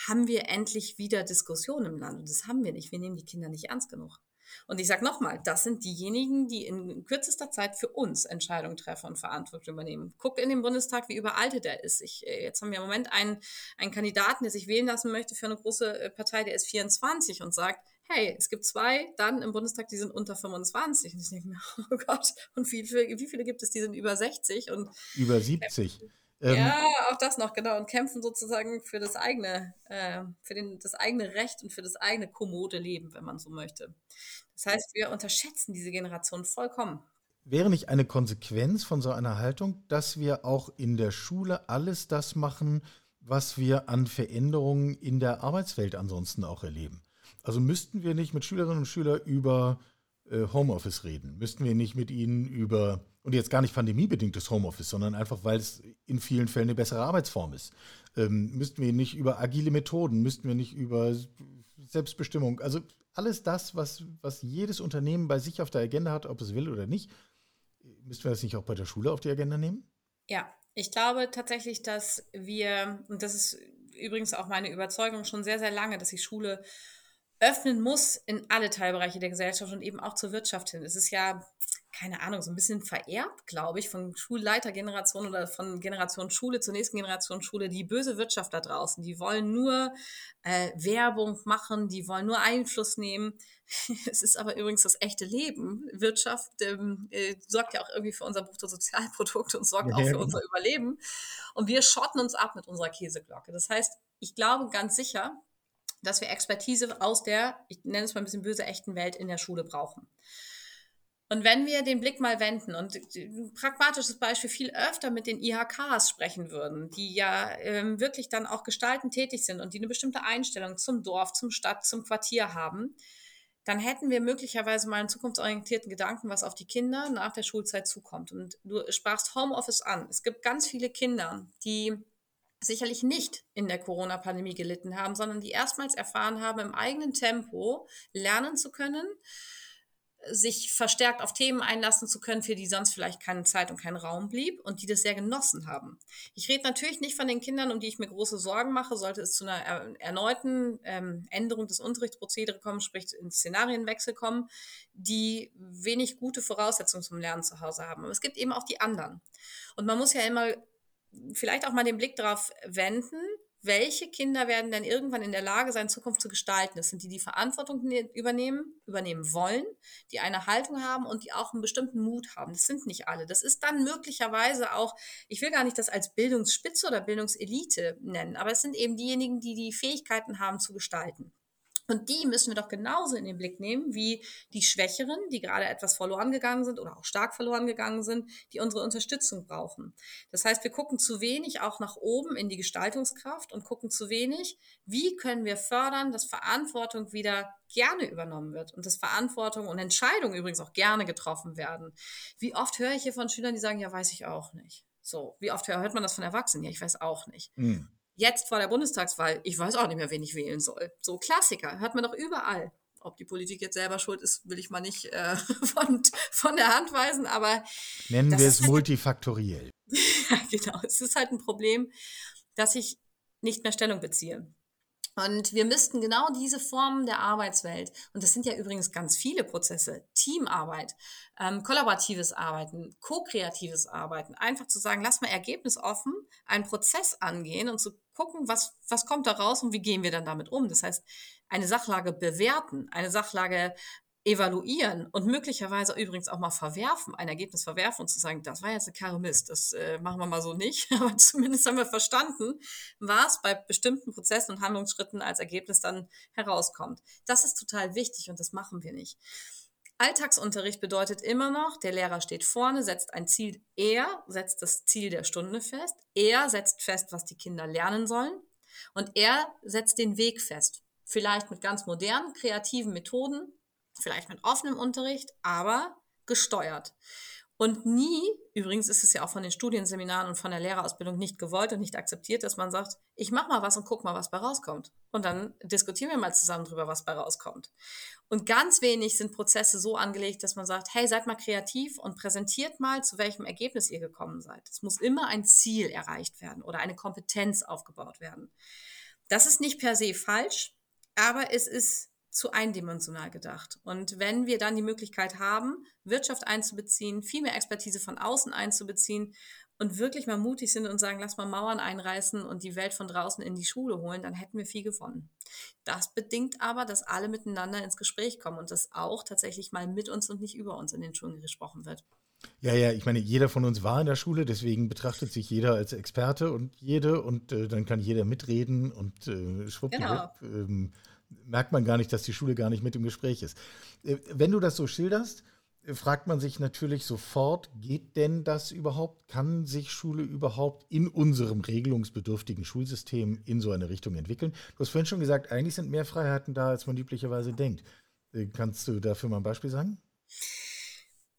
haben wir endlich wieder Diskussionen im Land. Und das haben wir nicht. Wir nehmen die Kinder nicht ernst genug. Und ich sage nochmal, das sind diejenigen, die in kürzester Zeit für uns Entscheidungen treffen und Verantwortung übernehmen. Guck in den Bundestag, wie überaltet er ist. Ich, äh, jetzt haben wir im Moment einen, einen Kandidaten, der sich wählen lassen möchte für eine große äh, Partei, der ist 24 und sagt, hey, es gibt zwei dann im Bundestag, die sind unter 25. Und ich denke mir, oh Gott, und wie viele, wie viele gibt es, die sind über 60? Und über 70. Äh, ähm, ja, auch das noch, genau. Und kämpfen sozusagen für das eigene, äh, für den, das eigene Recht und für das eigene kommode Leben, wenn man so möchte. Das heißt, wir unterschätzen diese Generation vollkommen. Wäre nicht eine Konsequenz von so einer Haltung, dass wir auch in der Schule alles das machen, was wir an Veränderungen in der Arbeitswelt ansonsten auch erleben? Also müssten wir nicht mit Schülerinnen und Schülern über äh, Homeoffice reden? Müssten wir nicht mit ihnen über und jetzt gar nicht pandemiebedingtes Homeoffice, sondern einfach, weil es in vielen Fällen eine bessere Arbeitsform ist. Ähm, müssten wir nicht über agile Methoden, müssten wir nicht über Selbstbestimmung, also alles das, was, was jedes Unternehmen bei sich auf der Agenda hat, ob es will oder nicht, müssten wir das nicht auch bei der Schule auf die Agenda nehmen? Ja, ich glaube tatsächlich, dass wir, und das ist übrigens auch meine Überzeugung schon sehr, sehr lange, dass die Schule öffnen muss in alle Teilbereiche der Gesellschaft und eben auch zur Wirtschaft hin. Es ist ja keine Ahnung, so ein bisschen vererbt, glaube ich, von Schulleitergeneration oder von Generation Schule zur nächsten Generation Schule, die böse Wirtschaft da draußen. Die wollen nur äh, Werbung machen, die wollen nur Einfluss nehmen. es ist aber übrigens das echte Leben. Wirtschaft ähm, äh, sorgt ja auch irgendwie für unser Bruttosozialprodukt und sorgt ja, auch für genau. unser Überleben. Und wir schotten uns ab mit unserer Käseglocke. Das heißt, ich glaube ganz sicher, dass wir Expertise aus der, ich nenne es mal ein bisschen böse, echten Welt in der Schule brauchen. Und wenn wir den Blick mal wenden und ein pragmatisches Beispiel viel öfter mit den IHKs sprechen würden, die ja ähm, wirklich dann auch gestaltend tätig sind und die eine bestimmte Einstellung zum Dorf, zum Stadt, zum Quartier haben, dann hätten wir möglicherweise mal einen zukunftsorientierten Gedanken, was auf die Kinder nach der Schulzeit zukommt. Und du sprachst Homeoffice an. Es gibt ganz viele Kinder, die sicherlich nicht in der Corona-Pandemie gelitten haben, sondern die erstmals erfahren haben, im eigenen Tempo lernen zu können, sich verstärkt auf Themen einlassen zu können, für die sonst vielleicht keine Zeit und kein Raum blieb und die das sehr genossen haben. Ich rede natürlich nicht von den Kindern, um die ich mir große Sorgen mache, sollte es zu einer erneuten ähm, Änderung des Unterrichtsprozedere kommen, sprich in Szenarienwechsel kommen, die wenig gute Voraussetzungen zum Lernen zu Hause haben. Aber es gibt eben auch die anderen. Und man muss ja immer vielleicht auch mal den Blick darauf wenden, welche Kinder werden dann irgendwann in der Lage sein, Zukunft zu gestalten? Das sind die, die Verantwortung ne-, übernehmen, übernehmen wollen, die eine Haltung haben und die auch einen bestimmten Mut haben. Das sind nicht alle. Das ist dann möglicherweise auch, ich will gar nicht das als Bildungsspitze oder Bildungselite nennen, aber es sind eben diejenigen, die die Fähigkeiten haben zu gestalten. Und die müssen wir doch genauso in den Blick nehmen wie die Schwächeren, die gerade etwas verloren gegangen sind oder auch stark verloren gegangen sind, die unsere Unterstützung brauchen. Das heißt, wir gucken zu wenig auch nach oben in die Gestaltungskraft und gucken zu wenig, wie können wir fördern, dass Verantwortung wieder gerne übernommen wird und dass Verantwortung und Entscheidungen übrigens auch gerne getroffen werden. Wie oft höre ich hier von Schülern, die sagen, ja, weiß ich auch nicht. So, wie oft hört man das von Erwachsenen? Ja, ich weiß auch nicht. Mhm jetzt vor der Bundestagswahl, ich weiß auch nicht mehr, wen ich wählen soll. So Klassiker, hört man doch überall. Ob die Politik jetzt selber schuld ist, will ich mal nicht äh, von, von der Hand weisen, aber. Nennen wir es halt multifaktoriell. ja, genau. Es ist halt ein Problem, dass ich nicht mehr Stellung beziehe. Und wir müssten genau diese Formen der Arbeitswelt, und das sind ja übrigens ganz viele Prozesse, Teamarbeit, ähm, kollaboratives Arbeiten, ko-kreatives Arbeiten, einfach zu sagen, lass mal ergebnisoffen einen Prozess angehen und zu gucken, was, was kommt da raus und wie gehen wir dann damit um. Das heißt, eine Sachlage bewerten, eine Sachlage evaluieren und möglicherweise übrigens auch mal verwerfen, ein Ergebnis verwerfen und zu sagen, das war jetzt eine Karre Mist, das äh, machen wir mal so nicht, aber zumindest haben wir verstanden, was bei bestimmten Prozessen und Handlungsschritten als Ergebnis dann herauskommt. Das ist total wichtig und das machen wir nicht. Alltagsunterricht bedeutet immer noch, der Lehrer steht vorne, setzt ein Ziel, er setzt das Ziel der Stunde fest, er setzt fest, was die Kinder lernen sollen und er setzt den Weg fest. Vielleicht mit ganz modernen, kreativen Methoden, vielleicht mit offenem Unterricht, aber gesteuert. Und nie, übrigens ist es ja auch von den Studienseminaren und von der Lehrerausbildung nicht gewollt und nicht akzeptiert, dass man sagt, ich mach mal was und guck mal, was bei rauskommt. Und dann diskutieren wir mal zusammen drüber, was bei rauskommt. Und ganz wenig sind Prozesse so angelegt, dass man sagt, hey, seid mal kreativ und präsentiert mal, zu welchem Ergebnis ihr gekommen seid. Es muss immer ein Ziel erreicht werden oder eine Kompetenz aufgebaut werden. Das ist nicht per se falsch, aber es ist zu eindimensional gedacht. Und wenn wir dann die Möglichkeit haben, Wirtschaft einzubeziehen, viel mehr Expertise von außen einzubeziehen und wirklich mal mutig sind und sagen, lass mal Mauern einreißen und die Welt von draußen in die Schule holen, dann hätten wir viel gewonnen. Das bedingt aber, dass alle miteinander ins Gespräch kommen und dass auch tatsächlich mal mit uns und nicht über uns in den Schulen gesprochen wird. Ja, ja, ich meine, jeder von uns war in der Schule, deswegen betrachtet sich jeder als Experte und jede und äh, dann kann jeder mitreden und äh, schwuppdiwupp. Genau. Ähm, merkt man gar nicht, dass die Schule gar nicht mit im Gespräch ist. Äh, wenn du das so schilderst, äh, fragt man sich natürlich sofort, geht denn das überhaupt? Kann sich Schule überhaupt in unserem regelungsbedürftigen Schulsystem in so eine Richtung entwickeln? Du hast vorhin schon gesagt, eigentlich sind mehr Freiheiten da, als man üblicherweise denkt. Äh, kannst du dafür mal ein Beispiel sagen?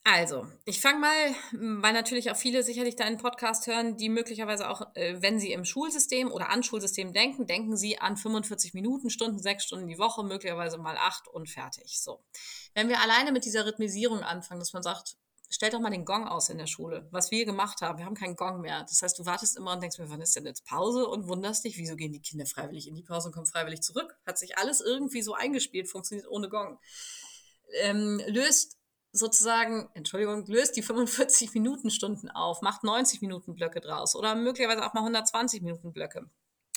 Also, ich fange mal, weil natürlich auch viele sicherlich deinen Podcast hören, die möglicherweise auch, äh, wenn sie im Schulsystem oder an Schulsystem denken, denken sie an 45 Minuten, Stunden, sechs Stunden die Woche, möglicherweise mal acht und fertig. So. Wenn wir alleine mit dieser Rhythmisierung anfangen, dass man sagt, stell doch mal den Gong aus in der Schule. Was wir gemacht haben, wir haben keinen Gong mehr. Das heißt, du wartest immer und denkst mir, wann ist denn jetzt Pause und wunderst dich, wieso gehen die Kinder freiwillig in die Pause und kommen freiwillig zurück? Hat sich alles irgendwie so eingespielt, funktioniert ohne Gong. Ähm, löst sozusagen, Entschuldigung, löst die 45 Minuten Stunden auf, macht 90 Minuten Blöcke draus oder möglicherweise auch mal 120 Minuten Blöcke.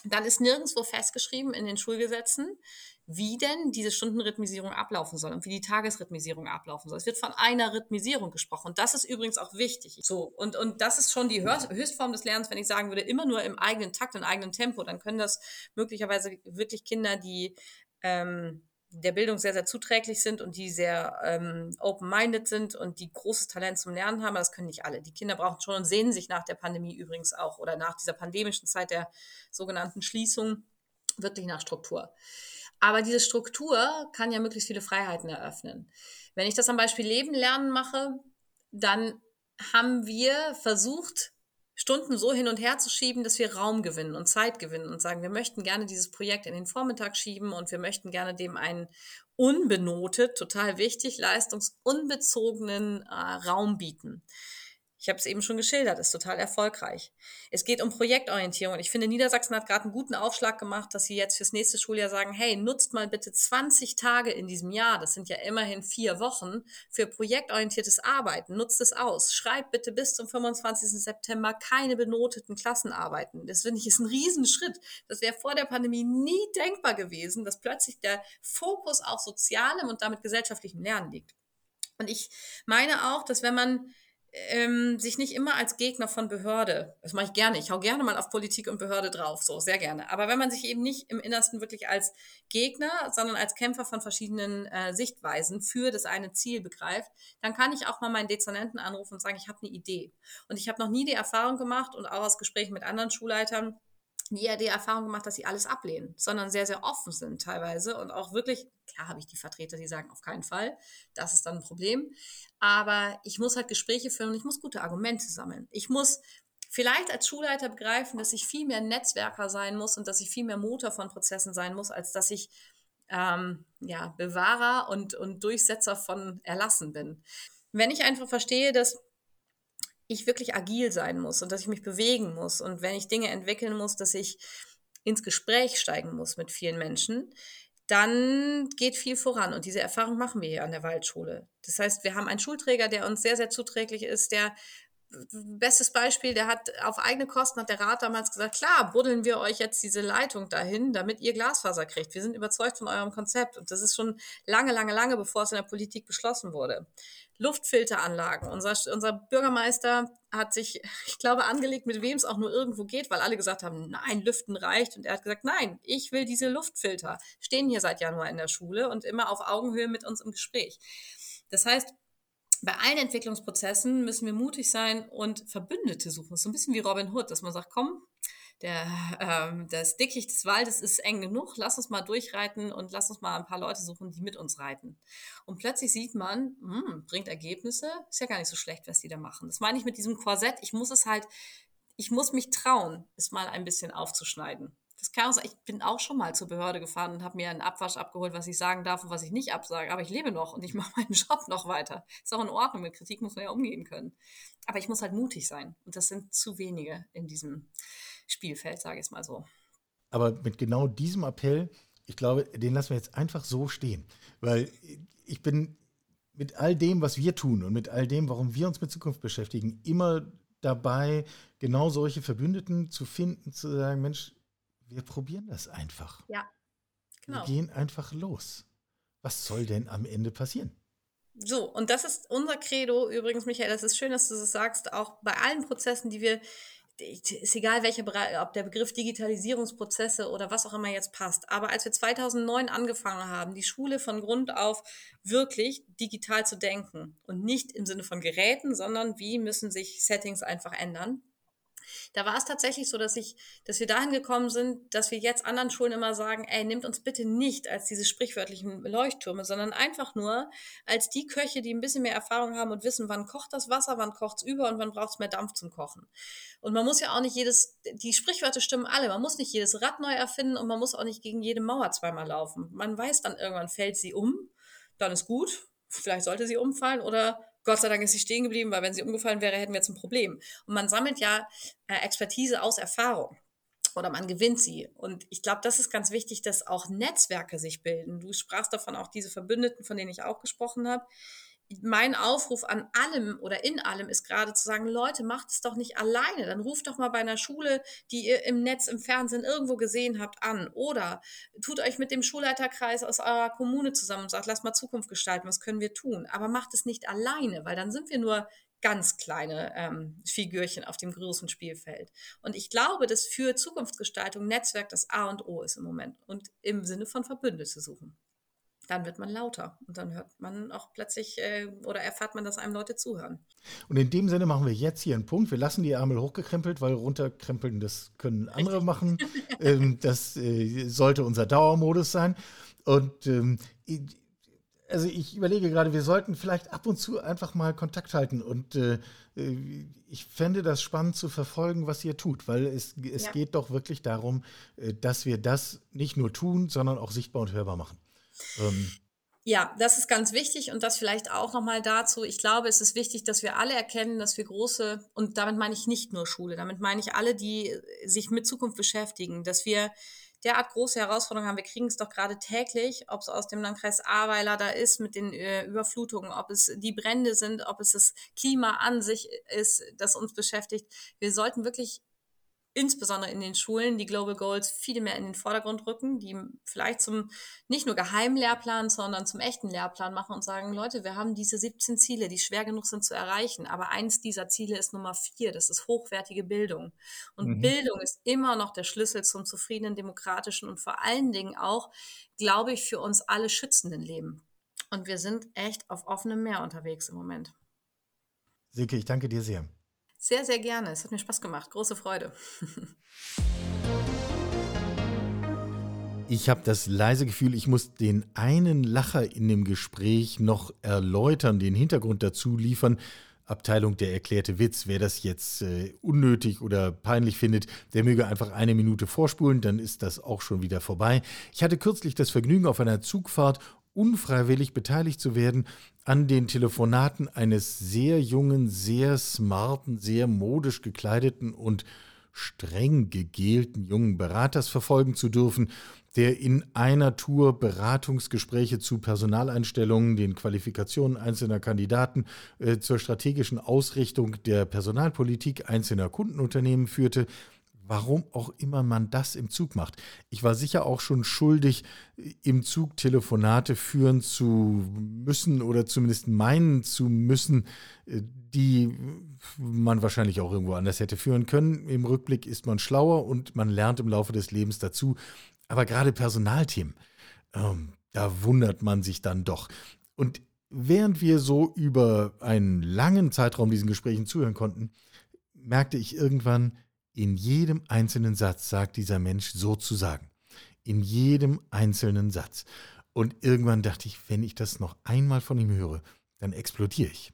Dann ist nirgendwo festgeschrieben in den Schulgesetzen, wie denn diese Stundenrhythmisierung ablaufen soll und wie die Tagesrhythmisierung ablaufen soll. Es wird von einer Rhythmisierung gesprochen. Und das ist übrigens auch wichtig. So. Und, und das ist schon die Höchstform des Lernens, wenn ich sagen würde, immer nur im eigenen Takt, im eigenen Tempo. Dann können das möglicherweise wirklich Kinder, die ähm, der Bildung sehr, sehr zuträglich sind und die sehr ähm, open-minded sind und die großes Talent zum Lernen haben. Aber das können nicht alle. Die Kinder brauchen schon und sehnen sich nach der Pandemie übrigens auch oder nach dieser pandemischen Zeit der sogenannten Schließung wirklich nach Struktur. Aber diese Struktur kann ja möglichst viele Freiheiten eröffnen. Wenn ich das am Beispiel Leben lernen mache, dann haben wir versucht, Stunden so hin und her zu schieben, dass wir Raum gewinnen und Zeit gewinnen und sagen, wir möchten gerne dieses Projekt in den Vormittag schieben und wir möchten gerne dem einen unbenotet, total wichtig, leistungsunbezogenen äh, Raum bieten. Ich habe es eben schon geschildert, ist total erfolgreich. Es geht um Projektorientierung. Ich finde, Niedersachsen hat gerade einen guten Aufschlag gemacht, dass sie jetzt fürs nächste Schuljahr sagen, hey, nutzt mal bitte 20 Tage in diesem Jahr, das sind ja immerhin vier Wochen, für projektorientiertes Arbeiten. Nutzt es aus. Schreibt bitte bis zum 25. September keine benoteten Klassenarbeiten. Das finde ich ist ein Riesenschritt. Das wäre vor der Pandemie nie denkbar gewesen, dass plötzlich der Fokus auf sozialem und damit gesellschaftlichem Lernen liegt. Und ich meine auch, dass wenn man ähm, sich nicht immer als Gegner von Behörde, das mache ich gerne, ich hau gerne mal auf Politik und Behörde drauf, so sehr gerne. Aber wenn man sich eben nicht im Innersten wirklich als Gegner, sondern als Kämpfer von verschiedenen äh, Sichtweisen für das eine Ziel begreift, dann kann ich auch mal meinen Dezernenten anrufen und sagen, ich habe eine Idee. Und ich habe noch nie die Erfahrung gemacht und auch aus Gesprächen mit anderen Schulleitern, nie die Erfahrung gemacht, dass sie alles ablehnen, sondern sehr, sehr offen sind teilweise und auch wirklich, klar habe ich die Vertreter, die sagen, auf keinen Fall, das ist dann ein Problem, aber ich muss halt Gespräche führen und ich muss gute Argumente sammeln. Ich muss vielleicht als Schulleiter begreifen, dass ich viel mehr Netzwerker sein muss und dass ich viel mehr Motor von Prozessen sein muss, als dass ich ähm, ja, Bewahrer und, und Durchsetzer von Erlassen bin. Wenn ich einfach verstehe, dass ich wirklich agil sein muss und dass ich mich bewegen muss und wenn ich Dinge entwickeln muss, dass ich ins Gespräch steigen muss mit vielen Menschen, dann geht viel voran. Und diese Erfahrung machen wir hier an der Waldschule. Das heißt, wir haben einen Schulträger, der uns sehr, sehr zuträglich ist, der bestes Beispiel, der hat auf eigene Kosten, hat der Rat damals gesagt, klar, buddeln wir euch jetzt diese Leitung dahin, damit ihr Glasfaser kriegt. Wir sind überzeugt von eurem Konzept. Und das ist schon lange, lange, lange, bevor es in der Politik beschlossen wurde. Luftfilteranlagen. Unser, unser Bürgermeister hat sich, ich glaube, angelegt, mit wem es auch nur irgendwo geht, weil alle gesagt haben, nein, Lüften reicht. Und er hat gesagt, nein, ich will diese Luftfilter. Stehen hier seit Januar in der Schule und immer auf Augenhöhe mit uns im Gespräch. Das heißt, bei allen Entwicklungsprozessen müssen wir mutig sein und Verbündete suchen. Das ist so ein bisschen wie Robin Hood, dass man sagt, komm, der, ähm, das Dickicht des Waldes ist eng genug, lass uns mal durchreiten und lass uns mal ein paar Leute suchen, die mit uns reiten. Und plötzlich sieht man, mh, hm, bringt Ergebnisse, ist ja gar nicht so schlecht, was die da machen. Das meine ich mit diesem Korsett, ich muss es halt, ich muss mich trauen, es mal ein bisschen aufzuschneiden. Das sein. Ich bin auch schon mal zur Behörde gefahren und habe mir einen Abwasch abgeholt, was ich sagen darf und was ich nicht absage. Aber ich lebe noch und ich mache meinen Job noch weiter. Ist auch in Ordnung. Mit Kritik muss man ja umgehen können. Aber ich muss halt mutig sein. Und das sind zu wenige in diesem Spielfeld, sage ich es mal so. Aber mit genau diesem Appell, ich glaube, den lassen wir jetzt einfach so stehen. Weil ich bin mit all dem, was wir tun und mit all dem, warum wir uns mit Zukunft beschäftigen, immer dabei, genau solche Verbündeten zu finden, zu sagen, Mensch, wir probieren das einfach. Ja, genau. Wir gehen einfach los. Was soll denn am Ende passieren? So, und das ist unser Credo. Übrigens, Michael, das ist schön, dass du das sagst. Auch bei allen Prozessen, die wir, ist egal welcher Bereich, ob der Begriff Digitalisierungsprozesse oder was auch immer jetzt passt. Aber als wir 2009 angefangen haben, die Schule von Grund auf wirklich digital zu denken und nicht im Sinne von Geräten, sondern wie müssen sich Settings einfach ändern, da war es tatsächlich so, dass ich, dass wir dahin gekommen sind, dass wir jetzt anderen Schulen immer sagen, ey, nimmt uns bitte nicht als diese sprichwörtlichen Leuchttürme, sondern einfach nur als die Köche, die ein bisschen mehr Erfahrung haben und wissen, wann kocht das Wasser, wann kocht es über und wann braucht es mehr Dampf zum Kochen. Und man muss ja auch nicht jedes, die Sprichwörter stimmen alle, man muss nicht jedes Rad neu erfinden und man muss auch nicht gegen jede Mauer zweimal laufen. Man weiß dann irgendwann, fällt sie um, dann ist gut, vielleicht sollte sie umfallen oder Gott sei Dank ist sie stehen geblieben, weil wenn sie umgefallen wäre, hätten wir jetzt ein Problem. Und man sammelt ja äh, Expertise aus Erfahrung oder man gewinnt sie. Und ich glaube, das ist ganz wichtig, dass auch Netzwerke sich bilden. Du sprachst davon auch diese Verbündeten, von denen ich auch gesprochen habe mein Aufruf an allem oder in allem ist gerade zu sagen, Leute, macht es doch nicht alleine. Dann ruft doch mal bei einer Schule, die ihr im Netz, im Fernsehen irgendwo gesehen habt, an. Oder tut euch mit dem Schulleiterkreis aus eurer Kommune zusammen und sagt, lasst mal Zukunft gestalten, was können wir tun? Aber macht es nicht alleine, weil dann sind wir nur ganz kleine ähm, Figürchen auf dem großen Spielfeld. Und ich glaube, dass für Zukunftsgestaltung Netzwerk das A und O ist im Moment und im Sinne von Verbündete suchen dann wird man lauter und dann hört man auch plötzlich äh, oder erfahrt man, dass einem Leute zuhören. Und in dem Sinne machen wir jetzt hier einen Punkt. Wir lassen die Ärmel hochgekrempelt, weil runterkrempeln, das können andere Richtig. machen. ähm, das äh, sollte unser Dauermodus sein. Und ähm, also ich überlege gerade, wir sollten vielleicht ab und zu einfach mal Kontakt halten und äh, äh ich fände das spannend zu verfolgen, was ihr tut, weil es, es ja. geht doch wirklich darum, äh, dass wir das nicht nur tun, sondern auch sichtbar und hörbar machen. Ähm, Ja, das ist ganz wichtig und das vielleicht auch nochmal dazu. Ich glaube, es ist wichtig, dass wir alle erkennen, dass wir große, und damit meine ich nicht nur Schule, damit meine ich alle, die sich mit Zukunft beschäftigen, dass wir derart große Herausforderungen haben. Wir kriegen es doch gerade täglich, ob es aus dem Landkreis Ahrweiler da ist mit den äh, Überflutungen, ob es die Brände sind, ob es das Klima an sich ist, das uns beschäftigt. Wir sollten wirklich insbesondere in den Schulen die Global Goals viel mehr in den Vordergrund rücken, die vielleicht zum nicht nur Geheimlehrplan, sondern zum echten Lehrplan machen und sagen, Leute, wir haben diese 17 Ziele, die schwer genug sind zu erreichen, aber eins dieser Ziele ist Nummer vier, das ist hochwertige Bildung. Und mhm. Bildung ist immer noch der Schlüssel zum zufriedenen, demokratischen und vor allen Dingen auch, glaube ich, für uns alle schützenden Leben. Und wir sind echt auf offenem Meer unterwegs im Moment. Silke, ich danke dir sehr. Sehr, sehr gerne. Es hat mir Spaß gemacht. Große Freude. Ich habe das leise Gefühl, ich muss den einen Lacher in dem Gespräch noch erläutern, den Hintergrund dazu liefern. Abteilung der erklärte Witz. Wer das jetzt äh, unnötig oder peinlich findet, der möge einfach eine Minute vorspulen, dann ist das auch schon wieder vorbei. Ich hatte kürzlich das Vergnügen, auf einer Zugfahrt unfreiwillig beteiligt zu werden an den Telefonaten eines sehr jungen, sehr smarten, sehr modisch gekleideten und streng gegelten jungen Beraters verfolgen zu dürfen, der in einer Tour Beratungsgespräche zu Personaleinstellungen, den Qualifikationen einzelner Kandidaten, äh, zur strategischen Ausrichtung der Personalpolitik einzelner Kundenunternehmen führte, warum auch immer man das im Zug macht. Ich war sicher auch schon schuldig, im Zug Telefonate führen zu müssen oder zumindest meinen zu müssen, die man wahrscheinlich auch irgendwo anders hätte führen können. Im Rückblick ist man schlauer und man lernt im Laufe des Lebens dazu. Aber gerade Personalthemen, ähm, da wundert man sich dann doch. Und während wir so über einen langen Zeitraum diesen Gesprächen zuhören konnten, merkte ich irgendwann, in jedem einzelnen Satz sagt dieser Mensch sozusagen. In jedem einzelnen Satz. Und irgendwann dachte ich, wenn ich das noch einmal von ihm höre, dann explodiere ich.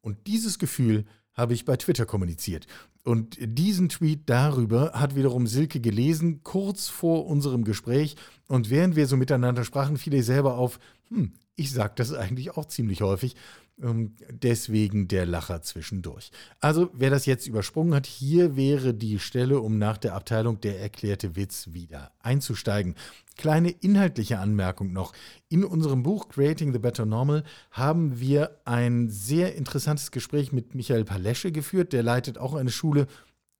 Und dieses Gefühl habe ich bei Twitter kommuniziert. Und diesen Tweet darüber hat wiederum Silke gelesen, kurz vor unserem Gespräch. Und während wir so miteinander sprachen, fiel ihr selber auf, hm, ich sage das eigentlich auch ziemlich häufig. Ähm, deswegen der Lacher zwischendurch. Also, wer das jetzt übersprungen hat, hier wäre die Stelle, um nach der Abteilung der erklärte Witz wieder einzusteigen. Kleine inhaltliche Anmerkung noch. In unserem Buch Creating the Better Normal haben wir ein sehr interessantes Gespräch mit Michael Palesche geführt. Der leitet auch eine Schule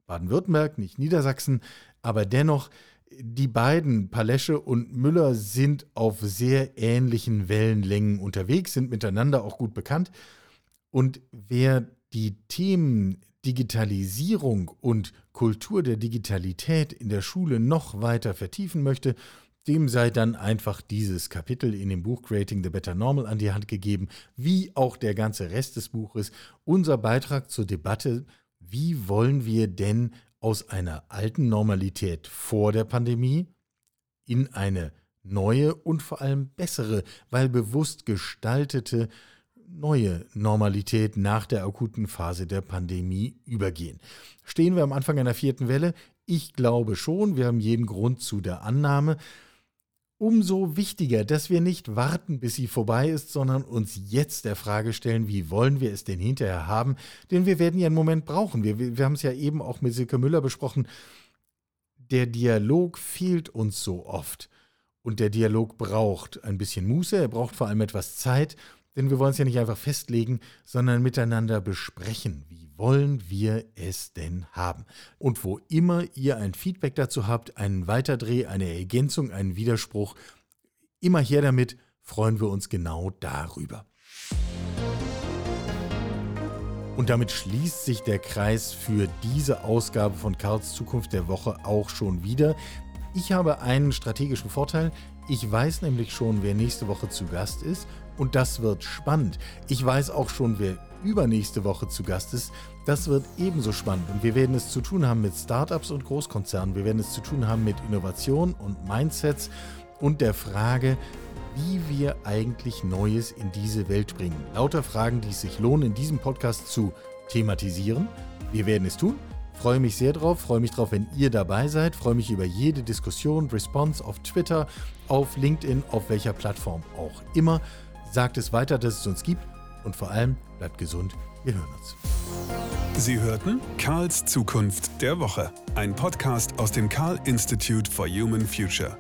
Baden-Württemberg, nicht Niedersachsen, aber dennoch die beiden, Palesche und Müller, sind auf sehr ähnlichen Wellenlängen unterwegs, sind miteinander auch gut bekannt. Und wer die Themen Digitalisierung und Kultur der Digitalität in der Schule noch weiter vertiefen möchte, dem sei dann einfach dieses Kapitel in dem Buch Creating the Better Normal an die Hand gegeben, wie auch der ganze Rest des Buches, unser Beitrag zur Debatte, wie wollen wir denn aus einer alten Normalität vor der Pandemie in eine neue und vor allem bessere, weil bewusst gestaltete neue Normalität nach der akuten Phase der Pandemie übergehen. Stehen wir am Anfang einer vierten Welle? Ich glaube schon, wir haben jeden Grund zu der Annahme, Umso wichtiger, dass wir nicht warten, bis sie vorbei ist, sondern uns jetzt der Frage stellen, wie wollen wir es denn hinterher haben? Denn wir werden ja einen Moment brauchen. Wir, wir, haben es ja eben auch mit Silke Müller besprochen. Der Dialog fehlt uns so oft. Und der Dialog braucht ein bisschen Muße, er braucht vor allem etwas Zeit, denn wir wollen es ja nicht einfach festlegen, sondern miteinander besprechen, wie wollen wir es denn haben? Und wo immer ihr ein Feedback dazu habt, einen Weiterdreh, eine Ergänzung, einen Widerspruch, immer her damit, freuen wir uns genau darüber. Und damit schließt sich der Kreis für diese Ausgabe von Karls Zukunft der Woche auch schon wieder. Ich habe einen strategischen Vorteil. Ich weiß nämlich schon, wer nächste Woche zu Gast ist. Und das wird spannend. Ich weiß auch schon, wer übernächste Woche zu Gast ist. Das wird ebenso spannend und wir werden es zu tun haben mit Startups und Großkonzernen. Wir werden es zu tun haben mit Innovation und Mindsets und der Frage, wie wir eigentlich Neues in diese Welt bringen. Lauter Fragen, die es sich lohnen, in diesem Podcast zu thematisieren. Wir werden es tun. Freue mich sehr drauf, freue mich drauf, wenn ihr dabei seid, freue mich über jede Diskussion, Response auf Twitter, auf LinkedIn, auf welcher Plattform auch immer. Sagt es weiter, dass es uns gibt und vor allem bleibt gesund. Wir hören uns. Sie hörten Karls Zukunft der Woche, ein Podcast aus dem Karl Institute for Human Future.